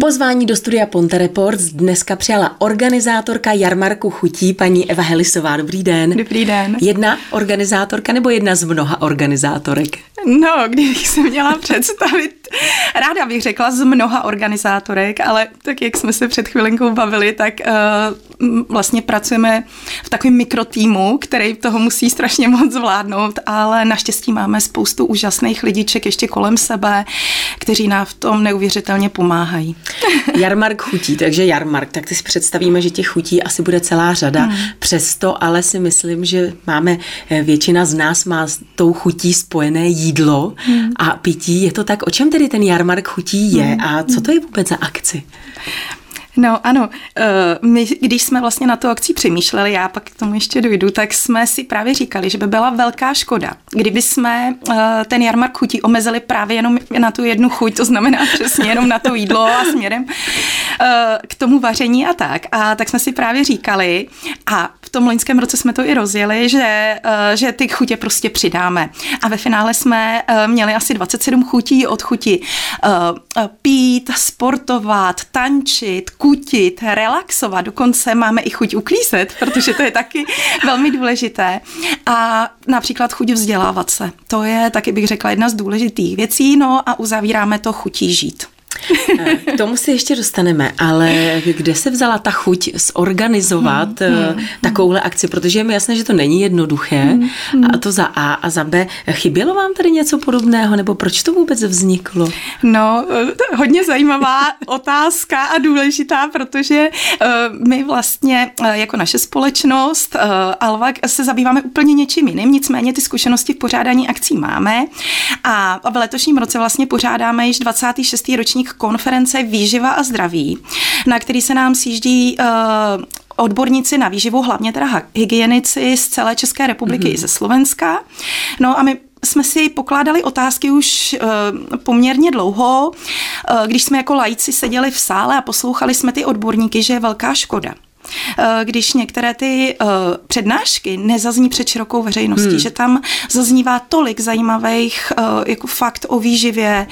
Pozvání do studia Ponte Reports dneska přijala organizátorka jarmarku chutí, paní Eva Helisová. Dobrý den. Dobrý den. Jedna organizátorka nebo jedna z mnoha organizátorek? No, kdybych se měla představit, ráda bych řekla z mnoha organizátorek, ale tak jak jsme se před chvilinkou bavili, tak uh, vlastně pracujeme v takovém mikrotýmu, který toho musí strašně moc zvládnout, ale naštěstí máme spoustu úžasných lidiček ještě kolem sebe, kteří nám v tom neuvěřitelně pomáhají. Jarmark chutí, takže jarmark, tak ty si představíme, že těch chutí asi bude celá řada. Hmm. Přesto ale si myslím, že máme, eh, většina z nás má s tou chutí spojené jídlo hmm. a pití. Je to tak, o čem tedy ten jarmark chutí je hmm. a co to je vůbec za akci? No ano, eh, my, když jsme vlastně na to akci přemýšleli, já pak k tomu ještě dojdu, tak jsme si právě říkali, že by byla velká škoda, kdyby jsme eh, ten jarmark chutí omezili právě jenom na tu jednu chuť, to znamená přesně jenom na to jídlo a směrem eh, k tomu vaření a tak. A tak jsme si právě říkali, a v tom loňském roce jsme to i rozjeli, že, že ty chutě prostě přidáme. A ve finále jsme měli asi 27 chutí od chuti pít, sportovat, tančit, kutit, relaxovat, dokonce máme i chuť uklízet, protože to je taky velmi důležité. A například chuť vzdělávat se. To je taky bych řekla jedna z důležitých věcí, no a uzavíráme to chutí žít. K tomu si ještě dostaneme, ale kde se vzala ta chuť zorganizovat hmm, hmm, takovouhle akci, protože je mi jasné, že to není jednoduché hmm, hmm. a to za A a za B. Chybělo vám tady něco podobného, nebo proč to vůbec vzniklo? No, hodně zajímavá otázka a důležitá, protože my vlastně jako naše společnost Alvak se zabýváme úplně něčím jiným, nicméně ty zkušenosti v pořádání akcí máme a v letošním roce vlastně pořádáme již 26. ročník konference Výživa a zdraví, na který se nám sjíždí uh, odborníci na výživu, hlavně teda hygienici z celé České republiky mm-hmm. i ze Slovenska. No a my jsme si pokládali otázky už uh, poměrně dlouho, uh, když jsme jako lajci seděli v sále a poslouchali jsme ty odborníky, že je velká škoda když některé ty uh, přednášky nezazní před širokou veřejností, hmm. že tam zaznívá tolik zajímavých uh, jako fakt o výživě,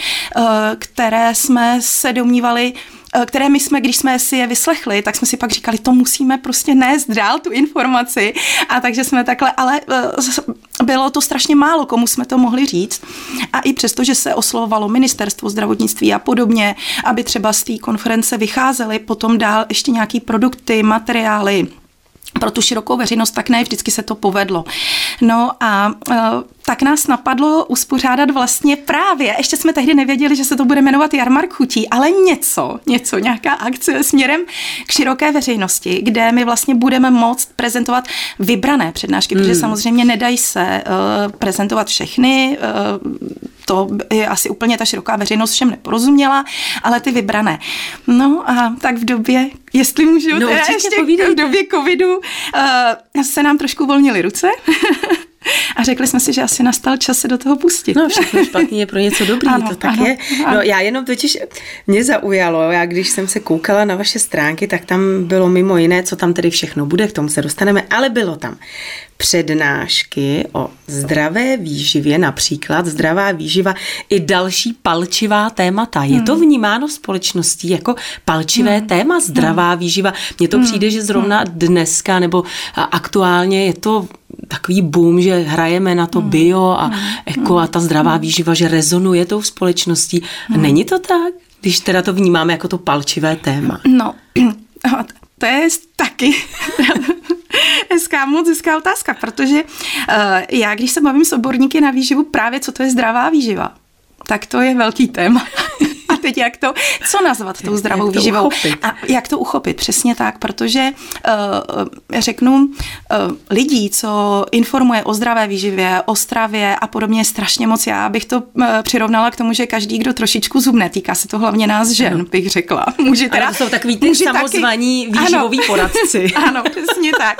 které jsme se domnívali, Eh, které my jsme, když jsme si je vyslechli, tak jsme si pak říkali, to musíme prostě nést dál tu informaci. A takže jsme takhle, ale eh, bylo to strašně málo, komu jsme to mohli říct. A i přesto, že se oslovovalo ministerstvo zdravotnictví a podobně, aby třeba z té konference vycházely potom dál ještě nějaký produkty, materiály, pro tu širokou veřejnost, tak ne vždycky se to povedlo. No a uh, tak nás napadlo uspořádat vlastně právě, ještě jsme tehdy nevěděli, že se to bude jmenovat Jarmark chutí, ale něco, něco, nějaká akce směrem k široké veřejnosti, kde my vlastně budeme moct prezentovat vybrané přednášky, hmm. protože samozřejmě nedají se uh, prezentovat všechny, uh, to je asi úplně ta široká veřejnost všem neporozuměla, ale ty vybrané. No a tak v době, jestli můžu, no, ještě v době covidu uh, se nám trošku uvolnily ruce. A řekli jsme si, že asi nastal čas se do toho pustit. No, všechno špatný je pro něco dobrý, ano, to tak ano, je. No, já jenom totiž mě zaujalo, já když jsem se koukala na vaše stránky, tak tam bylo mimo jiné, co tam tedy všechno bude, k tomu se dostaneme, ale bylo tam přednášky o zdravé výživě, například zdravá výživa i další palčivá témata. Je to hmm. vnímáno společností jako palčivé hmm. téma zdravá hmm. výživa? Mně to hmm. přijde, že zrovna hmm. dneska nebo aktuálně je to takový boom, že hrajeme na to hmm. bio a hmm. eko a ta zdravá hmm. výživa, že rezonuje tou společností. Není to tak? Když teda to vnímáme jako to palčivé téma. No, to je taky hezká, moc hezká otázka, protože uh, já, když se bavím s odborníky na výživu, právě co to je zdravá výživa, tak to je velký téma teď jak to, co nazvat tou zdravou jak výživou. Uchopit. A jak to uchopit, přesně tak, protože uh, řeknu, uh, lidí, co informuje o zdravé výživě, o stravě a podobně strašně moc. Já bych to uh, přirovnala k tomu, že každý, kdo trošičku zubne, týká se to hlavně nás žen, ano. bych řekla. Může teda, ano, to jsou takový ty samozvaní taky, výživoví ano, poradci. ano, přesně tak.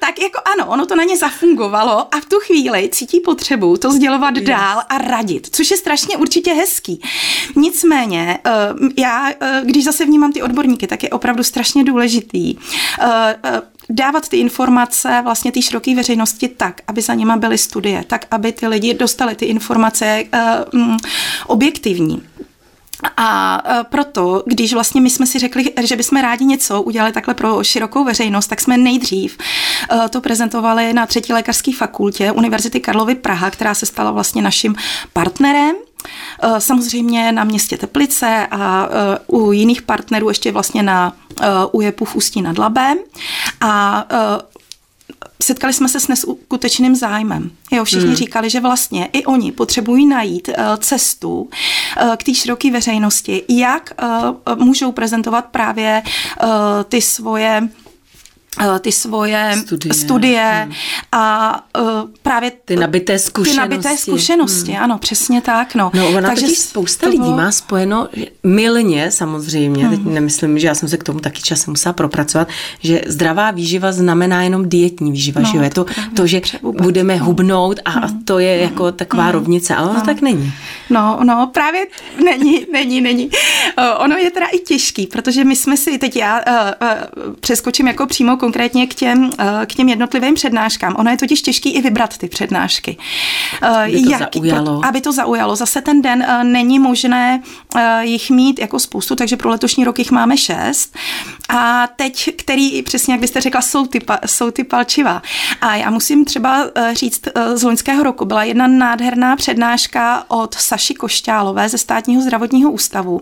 Tak jako ano, ono to na ně zafungovalo a v tu chvíli cítí potřebu to sdělovat yes. dál a radit, což je strašně určitě hezký. Nicméně uh, já, uh, když zase vnímám ty odborníky, tak je opravdu strašně důležitý uh, dávat ty informace vlastně té široké veřejnosti tak, aby za nima byly studie, tak, aby ty lidi dostali ty informace um, objektivní. A proto, když vlastně my jsme si řekli, že bychom rádi něco udělali takhle pro širokou veřejnost, tak jsme nejdřív to prezentovali na třetí lékařské fakultě Univerzity Karlovy Praha, která se stala vlastně naším partnerem. Samozřejmě na městě Teplice a u jiných partnerů ještě vlastně na UJEPu v Ústí nad Labem. A setkali jsme se s neskutečným zájmem. Jo, všichni hmm. říkali, že vlastně i oni potřebují najít uh, cestu uh, k té široké veřejnosti, jak uh, můžou prezentovat právě ty svoje Eh, ty svoje studie, studie hmm. a uh, právě ty nabité zkušenosti. Ty nabité zkušenosti, hmm. ano, přesně tak. No, no ona Takže spousta lidí bylo... má spojeno milně samozřejmě, hmm. teď nemyslím, že já jsem se k tomu taky časem musela propracovat, že zdravá výživa znamená jenom dietní výživa, no, že je to, to, to že vůbec. budeme no. hubnout a hmm. to je jako taková hmm. rovnice, ale ono no. tak není. No, no, právě není, není, není. Uh, ono je teda i těžký, protože my jsme si, teď já uh, uh, přeskočím jako přímo konkrétně k těm, eh, k těm jednotlivým přednáškám. Ono je totiž těžký i vybrat ty přednášky. Eh, aby to Jak, zaujalo. Pro, aby to zaujalo. Zase ten den eh, není možné jich mít jako spoustu, takže pro letošní rok jich máme šest. A teď, který, přesně jak byste řekla, jsou ty, jsou ty palčiva. A já musím třeba říct, z loňského roku byla jedna nádherná přednáška od Saši Košťálové ze státního zdravotního ústavu,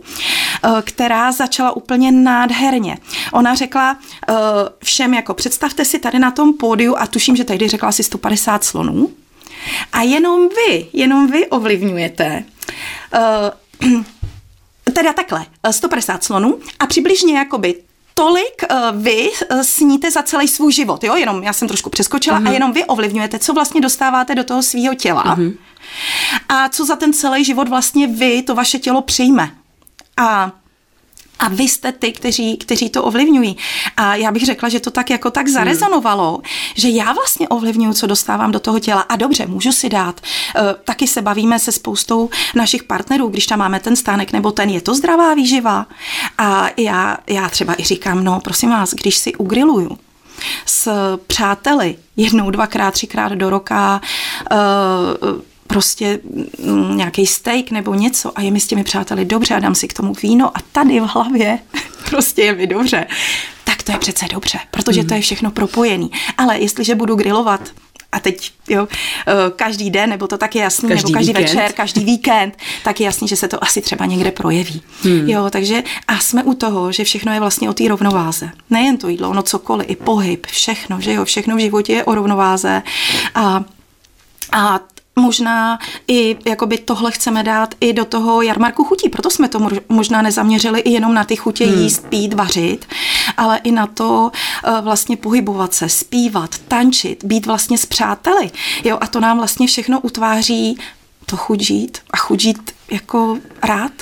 která začala úplně nádherně. Ona řekla všem všem jako představte si tady na tom pódiu a tuším, že tady řekla asi 150 slonů a jenom vy, jenom vy ovlivňujete uh, teda takhle, 150 slonů a přibližně jakoby tolik uh, vy uh, sníte za celý svůj život, jo, jenom já jsem trošku přeskočila uh-huh. a mhm. jenom vy ovlivňujete, co vlastně dostáváte do toho svého těla uh-huh. a co za ten celý život vlastně vy, to vaše tělo přijme. A a vy jste ty, kteří, kteří to ovlivňují. A já bych řekla, že to tak jako tak zarezonovalo, hmm. že já vlastně ovlivňuji, co dostávám do toho těla. A dobře, můžu si dát. Uh, taky se bavíme se spoustou našich partnerů, když tam máme ten stánek nebo ten, je to zdravá výživa. A já, já třeba i říkám, no prosím vás, když si ugriluju, s přáteli jednou, dvakrát, třikrát do roka, uh, prostě mm, nějaký steak nebo něco a je mi s těmi přáteli dobře a dám si k tomu víno a tady v hlavě prostě je mi dobře, tak to je přece dobře, protože to je mhm. všechno propojený. Ale jestliže budu grilovat a teď jo, eh, každý den, nebo to tak je jasný, každý nebo každý víkend. večer, každý víkend, tak je jasný, že se to asi třeba někde projeví. Hmm. Jo, takže a jsme u toho, že všechno je vlastně o té rovnováze. Nejen to jídlo, ono cokoliv, i pohyb, všechno, že jo, všechno v životě je o rovnováze a a možná i jakoby tohle chceme dát i do toho jarmarku chutí. Proto jsme to možná nezaměřili i jenom na ty chutě hmm. jíst, pít, vařit, ale i na to uh, vlastně pohybovat se, zpívat, tančit, být vlastně s přáteli. Jo, a to nám vlastně všechno utváří to chuť žít a chuť žít jako rád.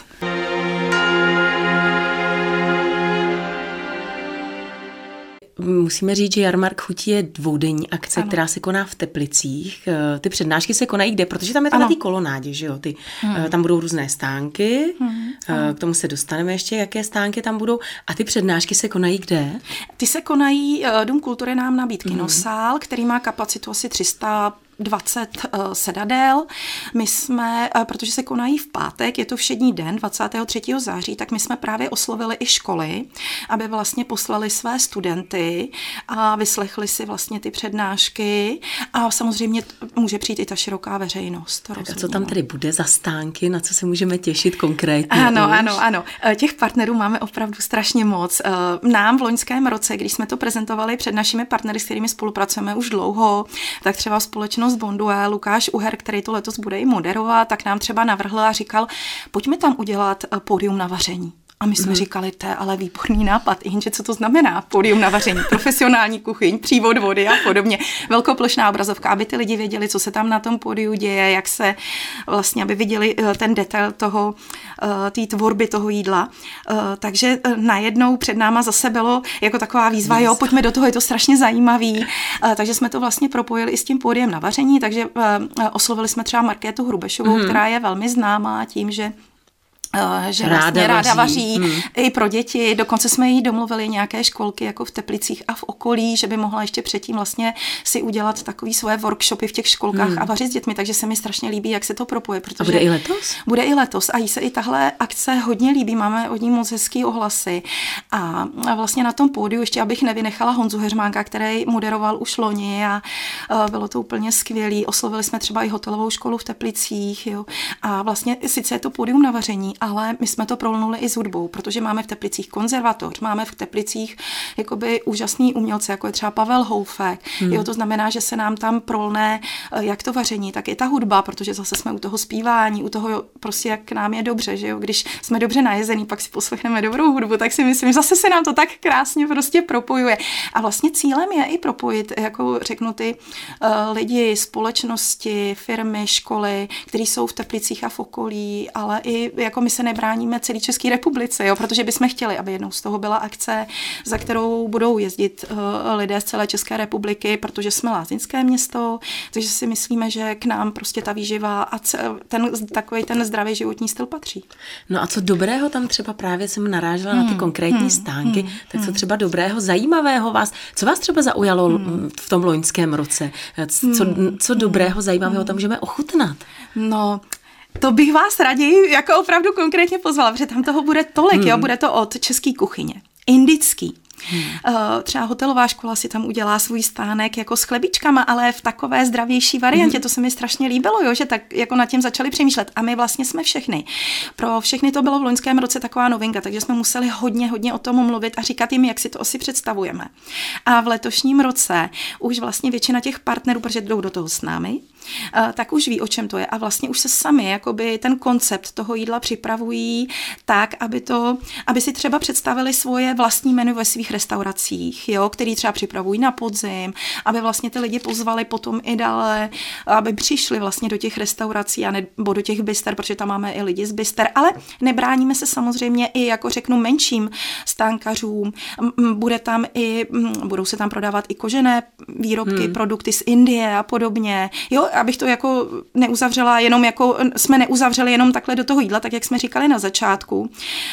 Musíme říct, že Jarmark chutí je dvoudenní akce, ano. která se koná v Teplicích. Eh, ty přednášky se konají kde? Protože tam je to ano. na té kolonádě, že jo? Ty, hmm. Tam budou různé stánky, hmm. K tomu se dostaneme ještě, jaké stánky tam budou. A ty přednášky se konají kde? Ty se konají, Dům kultury nám nabít hmm. kinosál, hmm. který má kapacitu asi 300 20 uh, eh, sedadel. My jsme, uh, protože se konají v pátek, je to všední den, 23. září, tak my jsme právě oslovili i školy, aby vlastně poslali své studenty a vyslechli si vlastně ty přednášky a samozřejmě může přijít i ta široká veřejnost. Tak a co tam tedy bude za stánky, na co se můžeme těšit konkrétně? Ano, už? ano, ano. Eh, těch partnerů máme opravdu strašně moc. Nám v loňském roce, když jsme to prezentovali před našimi partnery, s kterými spolupracujeme už dlouho, tak třeba společnost z Bondue, Lukáš Uher, který to letos bude i moderovat, tak nám třeba navrhl a říkal, pojďme tam udělat eh, pódium na vaření. A my jsme mm. říkali, to je ale výborný nápad, jenže co to znamená? Pódium na vaření, profesionální kuchyň, přívod vody a podobně. Velkoplošná obrazovka, aby ty lidi věděli, co se tam na tom pódiu děje, jak se vlastně, aby viděli eh, ten detail toho, eh, té tvorby toho jídla. Eh, takže najednou před náma zase bylo jako taková výzva, jo, pojďme do toho, je to strašně zajímavý. Takže jsme to vlastně propojili i s tím pódiem na vaření, takže oslovili jsme třeba Markétu Hrubešovou, mm. která je velmi známá tím, že že ráda vlastně ráda vaří, vaří hmm. i pro děti. Dokonce jsme jí domluvili nějaké školky jako v Teplicích a v okolí, že by mohla ještě předtím vlastně si udělat takový svoje workshopy v těch školkách hmm. a vařit s dětmi, takže se mi strašně líbí, jak se to propuje. Protože a bude i letos? Bude i letos a jí se i tahle akce hodně líbí, máme od ní moc hezký ohlasy a, vlastně na tom pódiu ještě, abych nevynechala Honzu Heřmánka, který moderoval už loni a, a bylo to úplně skvělý. Oslovili jsme třeba i hotelovou školu v Teplicích jo, a vlastně sice je to pódium na vaření, ale my jsme to prolnuli i s hudbou, protože máme v Teplicích konzervatoř, máme v Teplicích jakoby úžasný umělce, jako je třeba Pavel Houfek. Hmm. Jo, to znamená, že se nám tam prolne eh, jak to vaření, tak i ta hudba, protože zase jsme u toho zpívání, u toho prostě jak nám je dobře, že jo, když jsme dobře najezený, pak si poslechneme dobrou hudbu, tak si myslím, že zase se nám to tak krásně prostě propojuje. A vlastně cílem je i propojit, jako řeknu ty uh, lidi, společnosti, firmy, školy, které jsou v Teplicích a v okolí, ale i jako my se nebráníme celé České republice, jo, protože bychom chtěli, aby jednou z toho byla akce, za kterou budou jezdit uh, lidé z celé České republiky, protože jsme lázeňské město, takže si myslíme, že k nám prostě ta výživa a ten takový ten zdravý životní styl patří. No a co dobrého tam třeba právě jsem narážela hmm, na ty hmm, konkrétní hmm, stánky, hmm, tak co hmm. třeba dobrého, zajímavého vás, co vás třeba zaujalo hmm. v tom loňském roce? Co, hmm. co dobrého, zajímavého tam můžeme ochutnat? No, to bych vás raději jako opravdu konkrétně pozvala, protože tam toho bude tolik, hmm. jo, bude to od české kuchyně, indický, Hmm. Uh, třeba hotelová škola si tam udělá svůj stánek jako s chlebičkama, ale v takové zdravější variantě. Hmm. To se mi strašně líbilo, jo, že tak jako nad tím začali přemýšlet. A my vlastně jsme všechny. Pro všechny to bylo v loňském roce taková novinka, takže jsme museli hodně, hodně o tom mluvit a říkat jim, jak si to asi představujeme. A v letošním roce už vlastně většina těch partnerů, protože jdou do toho s námi, Eh, tak už ví, o čem to je. A vlastně už se sami jakoby ten koncept toho jídla připravují tak, aby, to, aby si třeba představili svoje vlastní menu ve svých restauracích, jo, který třeba připravují na podzim, aby vlastně ty lidi pozvali potom i dále, aby přišli vlastně do těch restaurací a nebo do těch byster, protože tam máme i lidi z byster, ale nebráníme se samozřejmě i, jako řeknu, menším stánkařům. Bude tam i, budou se tam prodávat i kožené výrobky, hmm. produkty z Indie a podobně. Jo, abych to jako neuzavřela jenom jako, jsme neuzavřeli jenom takhle do toho jídla, tak jak jsme říkali na začátku.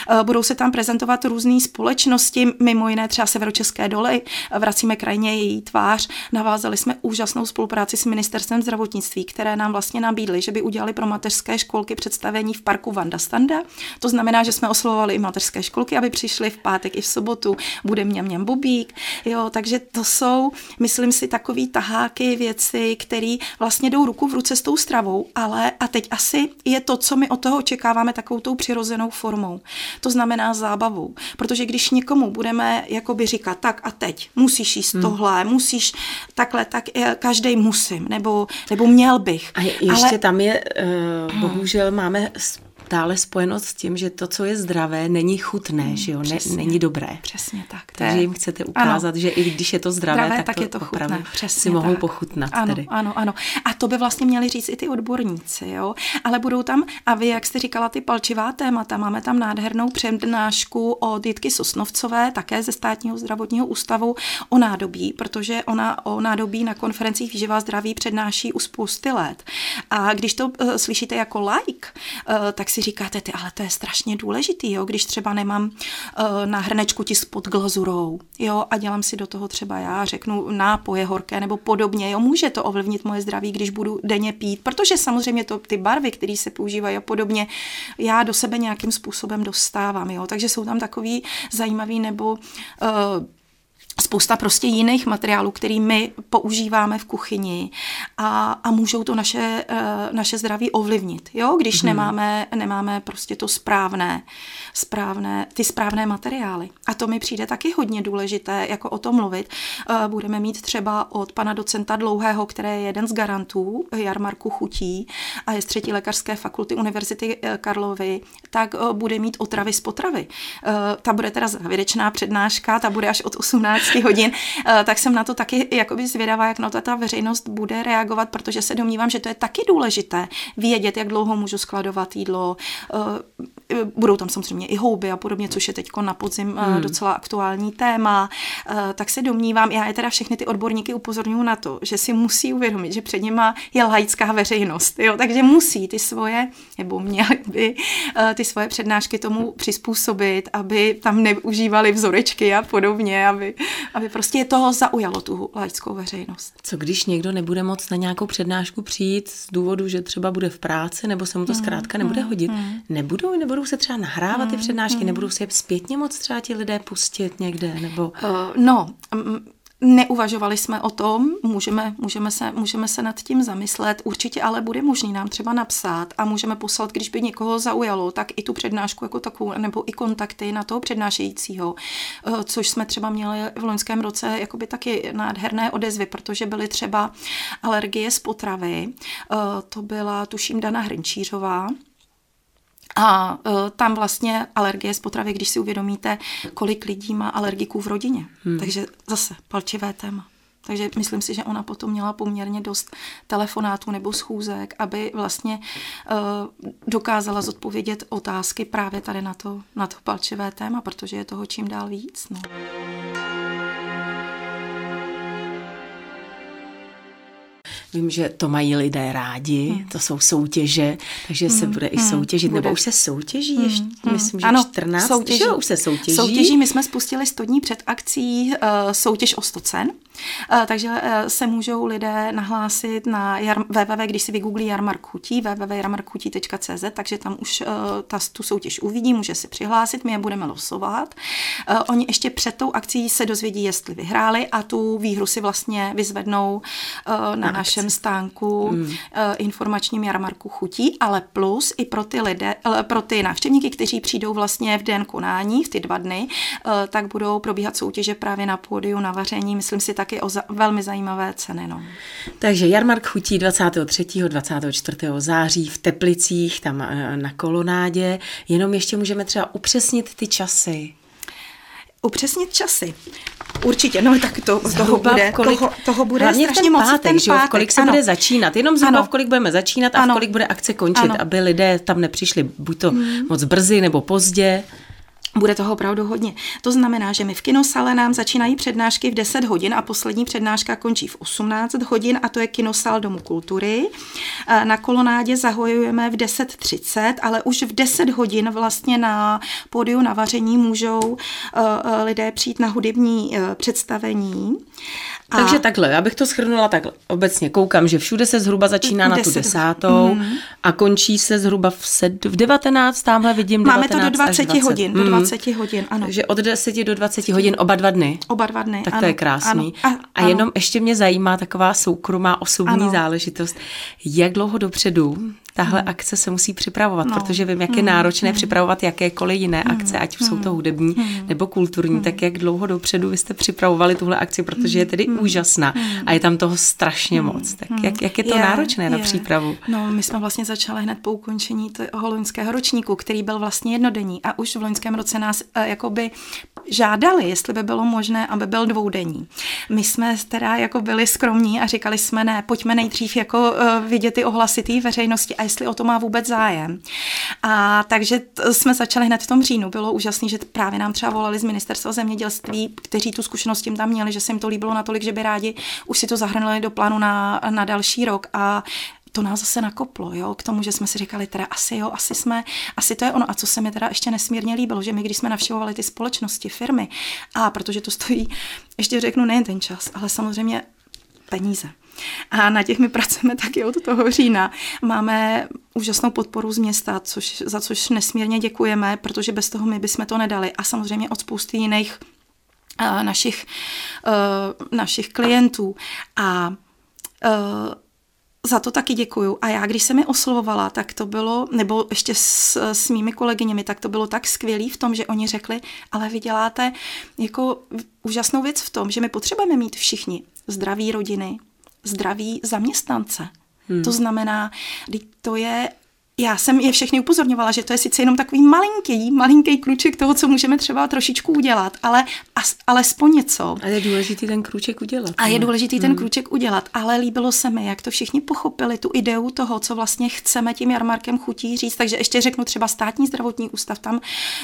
Eh, budou se tam prezentovat různé společnosti, mimo jiné třeba Severočeské doly, vracíme krajině její tvář. Navázali jsme úžasnou spolupráci s ministerstvem zdravotnictví, které nám vlastně nabídly, že by udělali pro mateřské školky představení v parku Vanda Standa. To znamená, že jsme oslovovali i mateřské školky, aby přišly v pátek i v sobotu. Bude mňam mňam bubík. Jo, takže to jsou, myslím si, takový taháky, věci, které vlastně jdou ruku v ruce s tou stravou, ale a teď asi je to, co my od toho očekáváme takovou tou přirozenou formou. To znamená zábavou. Protože když někomu budeme jakoby říkat, tak a teď musíš jíst hmm. tohle, musíš takhle, tak každý musím, nebo, nebo měl bych. A ještě ale... tam je, uh, bohužel máme dále spojeno s tím, že to, co je zdravé, není chutné, hmm, že jo, ne, není dobré. Přesně tak. Takže jim chcete ukázat, ano. že i když je to zdravé, zdravé tak, tak to je to chutné. Přesně si mohou tak. pochutnat. Ano, tedy. ano, ano. A to by vlastně měli říct i ty odborníci, jo. Ale budou tam, a vy, jak jste říkala, ty palčivá témata, máme tam nádhernou přednášku od Jitky Sosnovcové, také ze státního zdravotního ústavu o nádobí, protože ona o nádobí na konferencích výživa zdraví přednáší u spousty let. A když to uh, slyšíte jako like, uh, tak si říkáte, ty, ale to je strašně důležitý, jo, když třeba nemám uh, na hrnečku tis pod glazurou, jo, a dělám si do toho třeba já, řeknu nápoje horké nebo podobně, jo, může to ovlivnit moje zdraví, když budu denně pít, protože samozřejmě to, ty barvy, které se používají a podobně, já do sebe nějakým způsobem dostávám, jo, takže jsou tam takový zajímavý nebo uh, spousta prostě jiných materiálů, který my používáme v kuchyni a, a můžou to naše, uh, naše zdraví ovlivnit, jo, když hmm. nemáme, nemáme prostě to správné, správné, ty správné materiály. A to mi přijde taky hodně důležité, jako o tom mluvit. Uh, budeme mít třeba od pana docenta Dlouhého, který je jeden z garantů jarmarku chutí a je z třetí lékařské fakulty Univerzity eh, Karlovy, tak bude mít otravy z potravy. Ta bude teda závěrečná přednáška, ta bude až od 18 12 hodin, eh, tak jsem na to taky jakoby zvědavá, jak na to ta veřejnost bude reagovat, protože se domnívám, že to je taky důležité vědět, jak dlouho můžu skladovat jídlo, eh, budou tam samozřejmě i houby a podobně, což je teď na podzim hmm. docela aktuální téma, tak se domnívám, já je teda všechny ty odborníky upozorňuji na to, že si musí uvědomit, že před nima je laická veřejnost, jo, takže musí ty svoje, nebo měly by ty svoje přednášky tomu přizpůsobit, aby tam neužívali vzorečky a podobně, aby, aby prostě toho zaujalo tu laickou veřejnost. Co když někdo nebude moc na nějakou přednášku přijít z důvodu, že třeba bude v práci, nebo se mu to hmm, zkrátka nebude hmm, hodit? Hmm. Nebudou, nebudou se třeba nahrávat ty přednášky, nebudou se je zpětně moc třeba ti lidé pustit někde, nebo... Uh, no, Neuvažovali jsme o tom, můžeme, můžeme, se, můžeme se nad tím zamyslet, určitě ale bude možný nám třeba napsat a můžeme poslat, když by někoho zaujalo, tak i tu přednášku jako takovou, nebo i kontakty na toho přednášejícího, eh, což jsme třeba měli v loňském roce jakoby taky nádherné odezvy, protože byly třeba alergie z potravy, eh, to byla tuším Dana Hrnčířová, a uh, tam vlastně alergie z potravy, když si uvědomíte, kolik lidí má alergiků v rodině. Hmm. Takže zase palčivé téma. Takže myslím si, že ona potom měla poměrně dost telefonátů nebo schůzek, aby vlastně uh, dokázala zodpovědět otázky právě tady na to, na to palčivé téma, protože je toho čím dál víc. No. Vím, že to mají lidé rádi, hmm. to jsou soutěže, takže hmm. se bude i hmm. soutěžit, bude. nebo už se soutěží hmm. ještě, hmm. myslím, že ano, 14, soutěží. Že už se soutěží. Soutěží, my jsme spustili 100 dní před akcí uh, soutěž o 100 cen, uh, takže uh, se můžou lidé nahlásit na jar, www, když si vygooglí jarmark chutí, www.jarmarkhutí.cz, takže tam už uh, ta, tu soutěž uvidí, může se přihlásit, my je budeme losovat. Uh, oni ještě před tou akcí se dozvědí, jestli vyhráli a tu výhru si vlastně vyzvednou uh, na, na našem našem stánku hmm. Eh, informačním jarmarku chutí, ale plus i pro ty, lidé, eh, pro ty návštěvníky, kteří přijdou vlastně v den konání, v ty dva dny, eh, tak budou probíhat soutěže právě na pódiu, na vaření. Myslím si taky o za, velmi zajímavé ceny. No. Takže jarmark chutí 23. 24. září v Teplicích, tam na kolonádě. Jenom ještě můžeme třeba upřesnit ty časy upřesnit časy. Určitě, no tak to, toho bude, kolik, toho, toho bude hlavně strašně moc pátek, ten pátek, v kolik se ano. bude začínat, jenom zhruba v kolik budeme začínat a ano. v kolik bude akce končit, ano. aby lidé tam nepřišli buď to hmm. moc brzy nebo pozdě. Bude toho opravdu hodně. To znamená, že my v kinosale nám začínají přednášky v 10 hodin a poslední přednáška končí v 18 hodin a to je kinosal Domu kultury. Na kolonádě zahojujeme v 10.30, ale už v 10 hodin vlastně na pódiu na vaření můžou eh, eh, lidé přijít na hudební představení. A... Takže takhle, abych to schrnula takhle. Obecně koukám, že všude se zhruba začíná na tu desátou mm. a končí se zhruba v, sed, v 19, tamhle vidím Máme to do 20, 20. hodin, mm. do 20 hodin, ano. Takže od 10 do 20 hodin oba dva dny. Oba dva dny, Tak ano, to je krásný. Ano, a, a jenom ano. ještě mě zajímá taková soukromá osobní ano. záležitost. Jak dlouho dopředu tahle hmm. akce se musí připravovat, no. protože vím, jak je hmm. náročné hmm. připravovat jakékoliv jiné hmm. akce, ať už jsou to hmm. hudební hmm. nebo kulturní, hmm. tak jak dlouho dopředu vy jste připravovali tuhle akci, protože je tedy hmm. úžasná hmm. a je tam toho strašně hmm. moc. Tak jak, jak je to je, náročné je. na přípravu? No, my jsme vlastně začali hned po ukončení toho loňského ročníku, který byl vlastně jednodenní a už v loňském roce nás uh, jakoby žádali, jestli by bylo možné, aby byl dvoudenní. My jsme teda jako byli skromní a říkali jsme ne, pojďme nejdřív jako uh, vidět ty ohlasy té veřejnosti a jestli o to má vůbec zájem. A takže t- jsme začali hned v tom říjnu. Bylo úžasné, že právě nám třeba volali z ministerstva zemědělství, kteří tu zkušenost tím tam měli, že se jim to líbilo natolik, že by rádi už si to zahrnuli do plánu na, na další rok. A to nás zase nakoplo, jo, k tomu, že jsme si říkali, teda asi jo, asi jsme, asi to je ono. A co se mi teda ještě nesmírně líbilo, že my, když jsme navštěvovali ty společnosti, firmy, a protože to stojí, ještě řeknu, nejen ten čas, ale samozřejmě peníze. A na těch my pracujeme taky od toho října. Máme úžasnou podporu z města, což, za což nesmírně děkujeme, protože bez toho my bychom to nedali. A samozřejmě od spousty jiných uh, našich, uh, našich klientů. A uh, za to taky děkuju. A já, když jsem mi oslovovala, tak to bylo, nebo ještě s, s mými kolegyněmi, tak to bylo tak skvělý v tom, že oni řekli, ale vy děláte jako úžasnou věc v tom, že my potřebujeme mít všichni zdraví rodiny, zdraví zaměstnance. Hmm. To znamená, to je já jsem je všechny upozorňovala, že to je sice jenom takový malinký, malinký kruček toho, co můžeme třeba trošičku udělat, ale as, alespoň něco. A je důležitý ten kruček udělat. A je důležitý ten hmm. kruček udělat, ale líbilo se mi, jak to všichni pochopili, tu ideu toho, co vlastně chceme tím jarmarkem chutí říct. Takže ještě řeknu třeba státní zdravotní ústav tam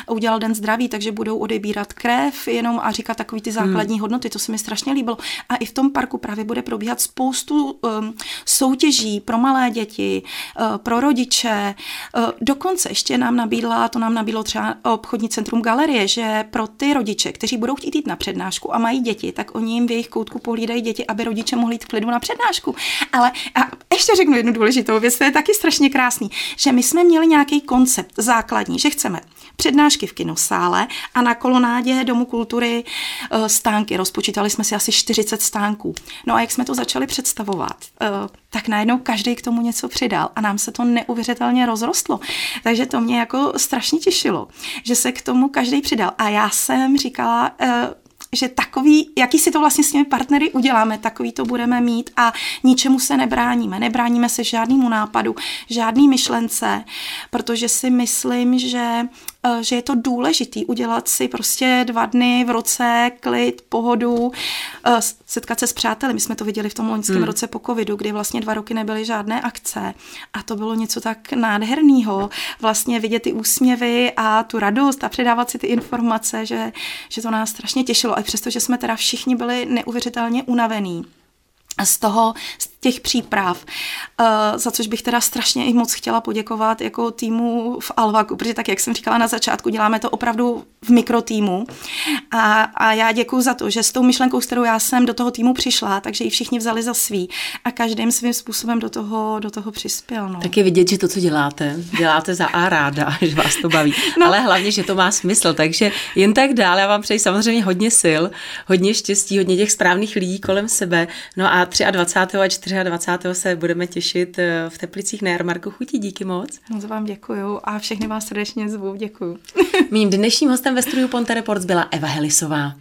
udělal den zdraví, takže budou odebírat krev jenom a říkat takový ty základní hmm. hodnoty, to se mi strašně líbilo. A i v tom parku právě bude probíhat spoustu um, soutěží pro malé děti, uh, pro rodiče, Eh, dokonce ještě nám nabídla, to nám nabídlo třeba obchodní centrum galerie, že pro ty rodiče, kteří budou chtít jít na přednášku a mají děti, tak oni jim v jejich koutku pohlídají děti, aby rodiče mohli jít v klidu na přednášku. Ale a ještě řeknu jednu důležitou věc, to je taky strašně krásný, že my jsme měli nějaký koncept základní, že chceme přednášky v kinosále a na kolonádě Domu kultury eh, stánky. Rozpočítali jsme si asi 40 stánků. No a jak jsme to začali představovat, eh, tak najednou každý k tomu něco přidal a nám se to neuvěřitelně rozrostlo. Takže to mě jako strašně těšilo, že se k tomu každý přidal. A já jsem říkala, eh, že takový, jaký si to vlastně s těmi partnery uděláme, takový to budeme mít a ničemu se nebráníme. Nebráníme se žádnému nápadu, žádný myšlence, protože si myslím, že že je to důležitý udělat si prostě dva dny v roce klid, pohodu, eh, setkat se s přáteli. My jsme to viděli v tom loňském hmm. roce po covidu, kdy vlastně dva roky nebyly žádné akce a to bylo něco tak nádherného. Vlastně vidět ty úsměvy a tu radost a předávat si ty informace, že, že to nás strašně těšilo. A přesto, že jsme teda všichni byli neuvěřitelně unavení z toho, z těch příprav, uh, za což bych teda strašně i moc chtěla poděkovat jako týmu v Alvaku, protože tak, jak jsem říkala na začátku, děláme to opravdu v mikrotýmu a, a já děkuji za to, že s tou myšlenkou, s kterou já jsem do toho týmu přišla, takže ji všichni vzali za svý a každým svým způsobem do toho, do toho přispěl. No. Tak je vidět, že to, co děláte, děláte za a ráda, že vás to baví, no. ale hlavně, že to má smysl, takže jen tak dál, já vám přeji samozřejmě hodně sil, hodně štěstí, hodně těch správných lidí kolem sebe, no a 23. a 24. se budeme těšit eh, v Teplicích na jarmarku chutí. Díky moc. Moc vám děkuju a všechny vás srdečně zvu. Děkuju. Mým dnešním hostem ve studiu Ponte Reports byla Eva Helisová.